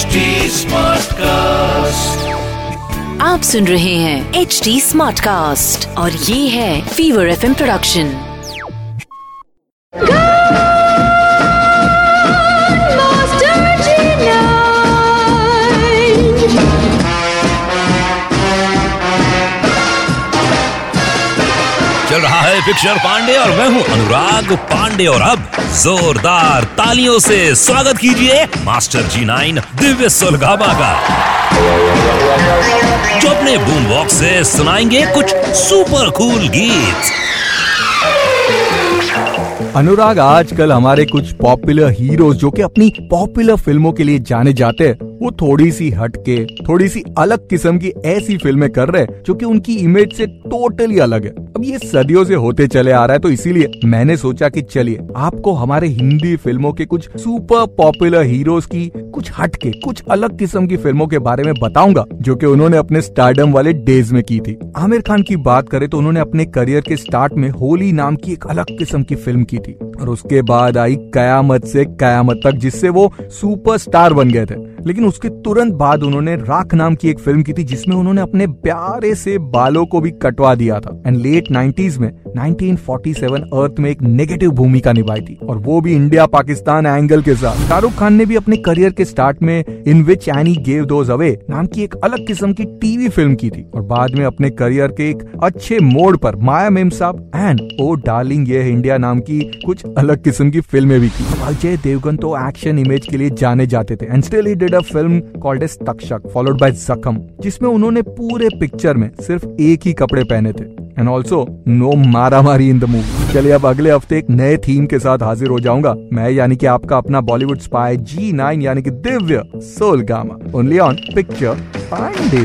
HD Smartcast. आप सुन रहे हैं एच डी स्मार्ट कास्ट और ये है फीवर एफ़ प्रोडक्शन चल रहा है पिक्चर पांडे और मैं हूँ अनुराग पांडे और अब जोरदार तालियों से स्वागत कीजिए मास्टर जी नाइन दिव्य सुलगामा का जो अपने बूम बॉक्स से सुनाएँगे कुछ सुपर कूल गीत। अनुराग, आजकल हमारे कुछ पॉपुलर हीरोज जो कि अपनी पॉपुलर फ़िल्मों के लिए जाने जाते हैं, वो थोड़ी सी हटके थोड़ी सी अलग किस्म की ऐसी फ़िल्में कर रहे हैं, जो कि उनकी इमेज से टोटली अलग है। अब ये सदियों से होते चले आ रहा है तो इसीलिए मैंने सोचा कि चलिए, आपको हमारे हिंदी फ़िल्मों के कुछ सुपर पॉपुलर हीरोज की कुछ हटके, कुछ अलग किस्म की फ़िल्मों के बारे में बताऊँगा, जो कि उन्होंने अपने स्टार्डम वाले डेज़ में की थी। आमिर खान की बात करें तो उन्होंने अपने करियर के स्टार्ट में होली नाम की एक अलग किस्म की फ़िल्म की थी। और उसके बाद आई कयामत से कयामत तक, जिससे वो सुपरस्टार बन गए थे। लेकिन उसके तुरंत बाद उन्होंने राख नाम की एक फ़िल्म की थी, जिसमें उन्होंने अपने प्यारे से बालों को भी कटवा दिया था। एंड लेट नाइन्टीज में 1947 अर्थ में एक नेगेटिव भूमिका निभाई थी, और वो भी इंडिया पाकिस्तान एंगल के साथ। शाहरुख खान ने भी अपने करियर के स्टार्ट में in which Annie gave those away नाम की एक अलग किस्म की टीवी फ़िल्म की थी, और बाद में अपने करियर के एक अच्छे मोड़ पर माया मेम साहब एंड ओ डार्लिंग ये इंडिया नाम की कुछ अलग किस्म की फ़िल्में भी की अजय देवगन तो एक्शन इमेज के लिए जाने जाते थे and still he did a film called as Takshak followed by Zakhm जिसमें उन्होंने पूरे पिक्चर में सिर्फ़ एक ही कपड़े पहने थे। एंड ऑल्सो नो मारा मारी इन द मूवी चलिए अब अगले हफ़्ते एक नए थीम के साथ हाजिर हो जाऊँगा। मैं यानी कि आपका अपना बॉलीवुड स्पाई जी नाइन, यानी कि दिव्य सोलगामा। Only on picture Pandey